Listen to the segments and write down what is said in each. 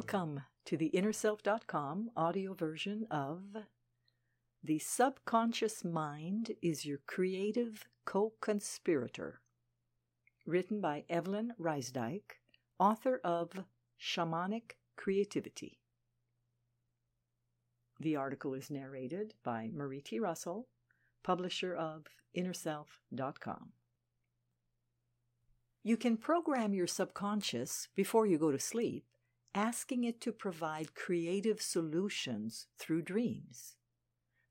Welcome to the InnerSelf.com audio version of The Subconscious Mind is Your Creative Co Conspirator. Written by Evelyn Rysdyk, author of Shamanic Creativity. The article is narrated by Marie T. Russell, publisher of InnerSelf.com. You can program your subconscious before you go to sleep, asking it to provide creative solutions through dreams.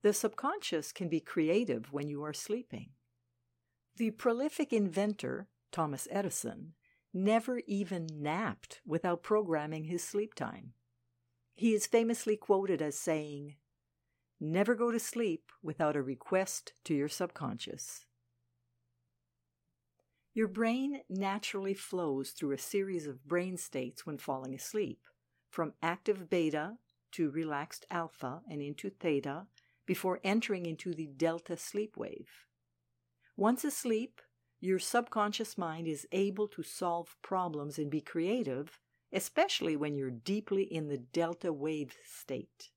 The subconscious can be creative when you are sleeping. The prolific inventor, Thomas Edison, never even napped without programming his sleep time. He is famously quoted as saying, Never go to sleep without a request to your subconscious. Your brain naturally flows through a series of brain states when falling asleep, from active beta to relaxed alpha and into theta before entering into the delta sleep wave. Once asleep, your subconscious mind is able to solve problems and be creative, especially when you're deeply in the delta wave state.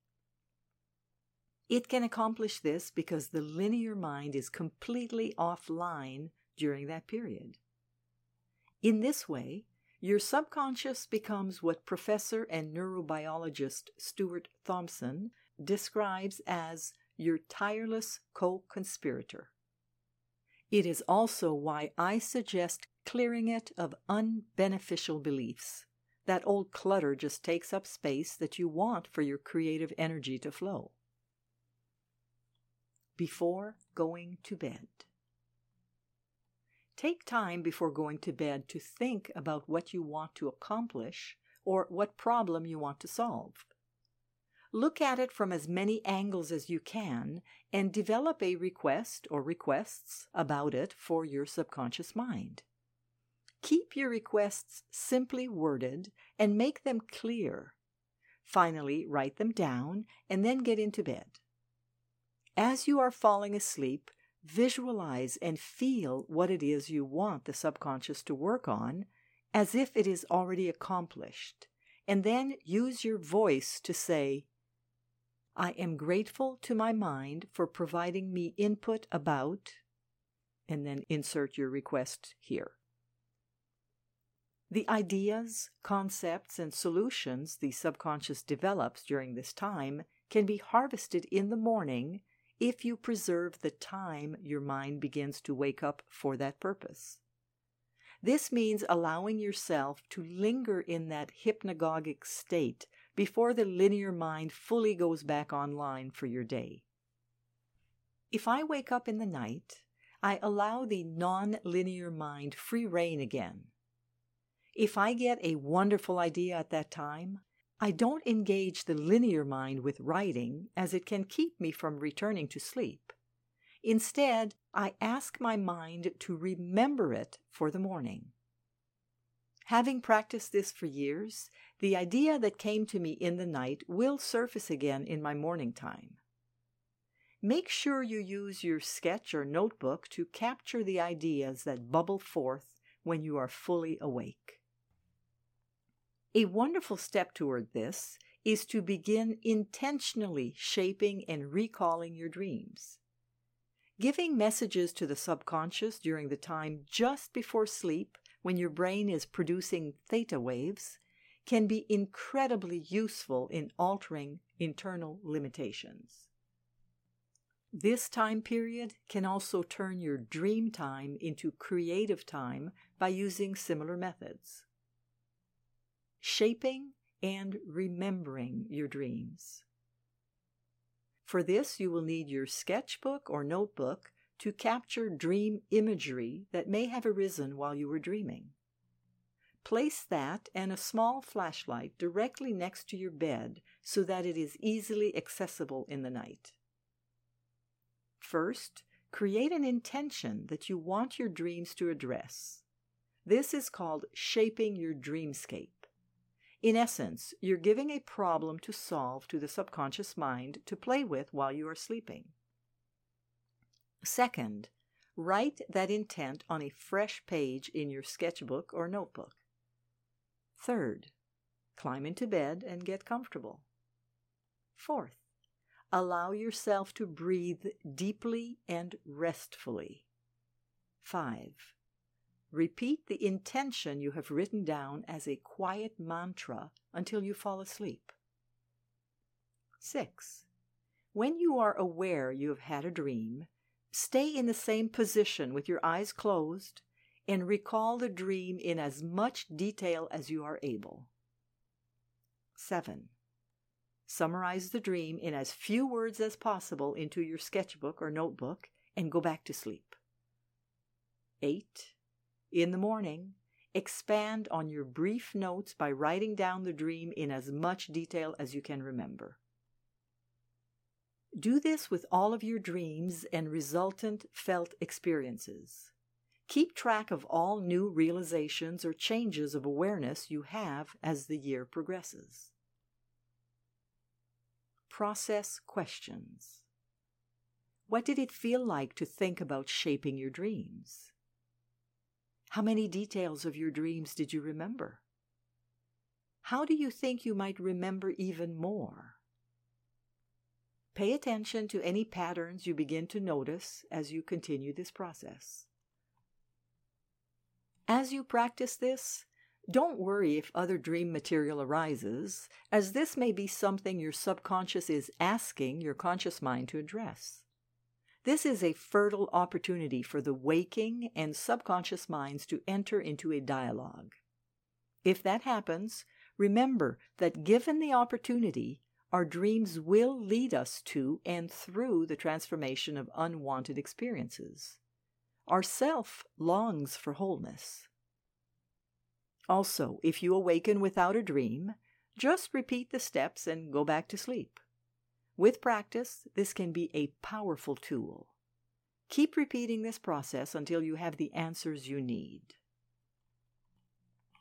It can accomplish this because the linear mind is completely offline during that period. In this way, your subconscious becomes what professor and neurobiologist Stuart Thompson describes as your tireless co conspirator. It is also why I suggest clearing it of unbeneficial beliefs. That old clutter just takes up space that you want for your creative energy to flow. Before going to bed. Take time before going to bed to think about what you want to accomplish or what problem you want to solve. Look at it from as many angles as you can and develop a request or requests about it for your subconscious mind. Keep your requests simply worded and make them clear. Finally, write them down and then get into bed. As you are falling asleep, visualize and feel what it is you want the subconscious to work on as if it is already accomplished, and then use your voice to say, I am grateful to my mind for providing me input about, and then insert your request here. The ideas, concepts, and solutions the subconscious develops during this time can be harvested in the morning if you preserve the time your mind begins to wake up for that purpose. This means allowing yourself to linger in that hypnagogic state before the linear mind fully goes back online for your day. If I wake up in the night, I allow the non linear mind free rein again. If I get a wonderful idea at that time, I don't engage the linear mind with writing, as it can keep me from returning to sleep. Instead, I ask my mind to remember it for the morning. Having practiced this for years, the idea that came to me in the night will surface again in my morning time. Make sure you use your sketch or notebook to capture the ideas that bubble forth when you are fully awake. A wonderful step toward this is to begin intentionally shaping and recalling your dreams. Giving messages to the subconscious during the time just before sleep, when your brain is producing theta waves, can be incredibly useful in altering internal limitations. This time period can also turn your dream time into creative time by using similar methods shaping and remembering your dreams. For this, you will need your sketchbook or notebook to capture dream imagery that may have arisen while you were dreaming. Place that and a small flashlight directly next to your bed so that it is easily accessible in the night. First, create an intention that you want your dreams to address. This is called shaping your dreamscape. In essence, you're giving a problem to solve to the subconscious mind to play with while you are sleeping. Second, write that intent on a fresh page in your sketchbook or notebook. Third, climb into bed and get comfortable. Fourth, allow yourself to breathe deeply and restfully. 5. Repeat the intention you have written down as a quiet mantra until you fall asleep. 6. When you are aware you have had a dream, stay in the same position with your eyes closed and recall the dream in as much detail as you are able. 7. Summarize the dream in as few words as possible into your sketchbook or notebook and go back to sleep. 8. In the morning, expand on your brief notes by writing down the dream in as much detail as you can remember. Do this with all of your dreams and resultant felt experiences. Keep track of all new realizations or changes of awareness you have as the year progresses. Process questions. What did it feel like to think about shaping your dreams? How many details of your dreams did you remember? How do you think you might remember even more? Pay attention to any patterns you begin to notice as you continue this process. As you practice this, don't worry if other dream material arises, as this may be something your subconscious is asking your conscious mind to address. This is a fertile opportunity for the waking and subconscious minds to enter into a dialogue. If that happens, remember that given the opportunity, our dreams will lead us to and through the transformation of unwanted experiences. Our self longs for wholeness. Also, if you awaken without a dream, just repeat the steps and go back to sleep. With practice, this can be a powerful tool. Keep repeating this process until you have the answers you need.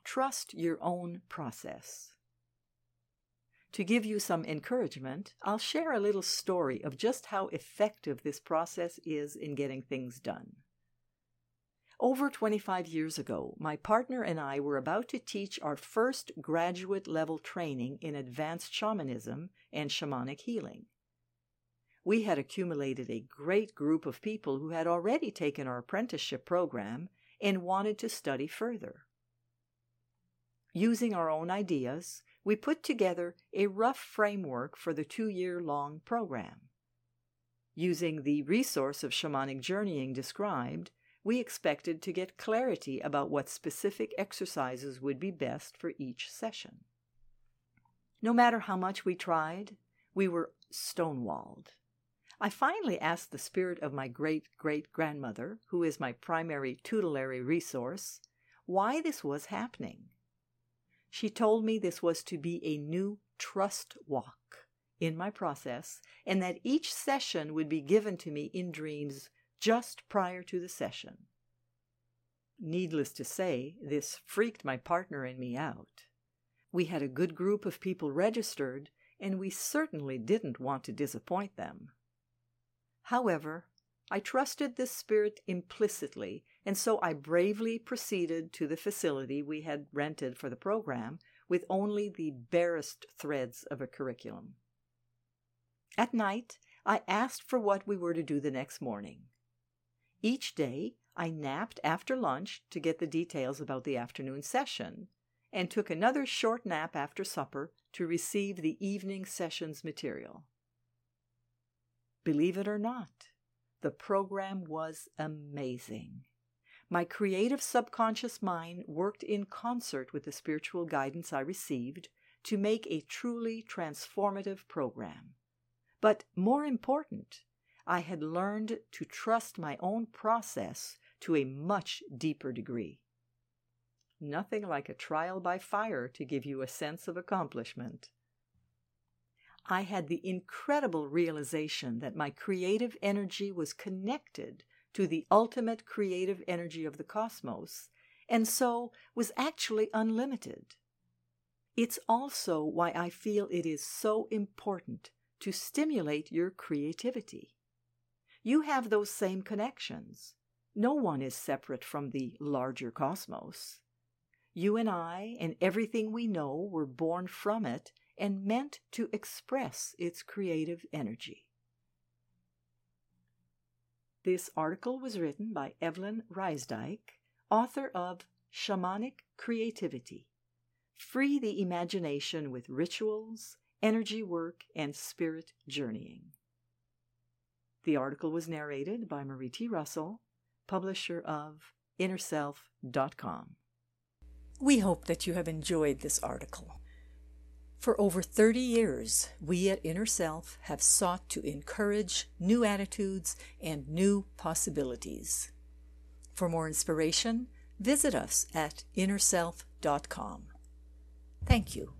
Trust your own process. To give you some encouragement, I'll share a little story of just how effective this process is in getting things done. Over 25 years ago, my partner and I were about to teach our first graduate level training in advanced shamanism and shamanic healing. We had accumulated a great group of people who had already taken our apprenticeship program and wanted to study further. Using our own ideas, we put together a rough framework for the two year long program. Using the resource of shamanic journeying described, we expected to get clarity about what specific exercises would be best for each session. No matter how much we tried, we were stonewalled. I finally asked the spirit of my great great grandmother, who is my primary tutelary resource, why this was happening. She told me this was to be a new trust walk in my process, and that each session would be given to me in dreams just prior to the session. Needless to say, this freaked my partner and me out. We had a good group of people registered, and we certainly didn't want to disappoint them. However, I trusted this spirit implicitly, and so I bravely proceeded to the facility we had rented for the program with only the barest threads of a curriculum. At night, I asked for what we were to do the next morning. Each day, I napped after lunch to get the details about the afternoon session, and took another short nap after supper to receive the evening session's material. Believe it or not, the program was amazing. My creative subconscious mind worked in concert with the spiritual guidance I received to make a truly transformative program. But more important, I had learned to trust my own process to a much deeper degree. Nothing like a trial by fire to give you a sense of accomplishment. I had the incredible realization that my creative energy was connected to the ultimate creative energy of the cosmos, and so was actually unlimited. It's also why I feel it is so important to stimulate your creativity. You have those same connections. No one is separate from the larger cosmos. You and I and everything we know were born from it and meant to express its creative energy. This article was written by Evelyn Rysdyk, author of Shamanic Creativity. Free the imagination with rituals, energy work, and spirit journeying. The article was narrated by Marie T. Russell, publisher of InnerSelf.com. We hope that you have enjoyed this article. For over 30 years, we at Inner Self have sought to encourage new attitudes and new possibilities. For more inspiration, visit us at InnerSelf.com. Thank you.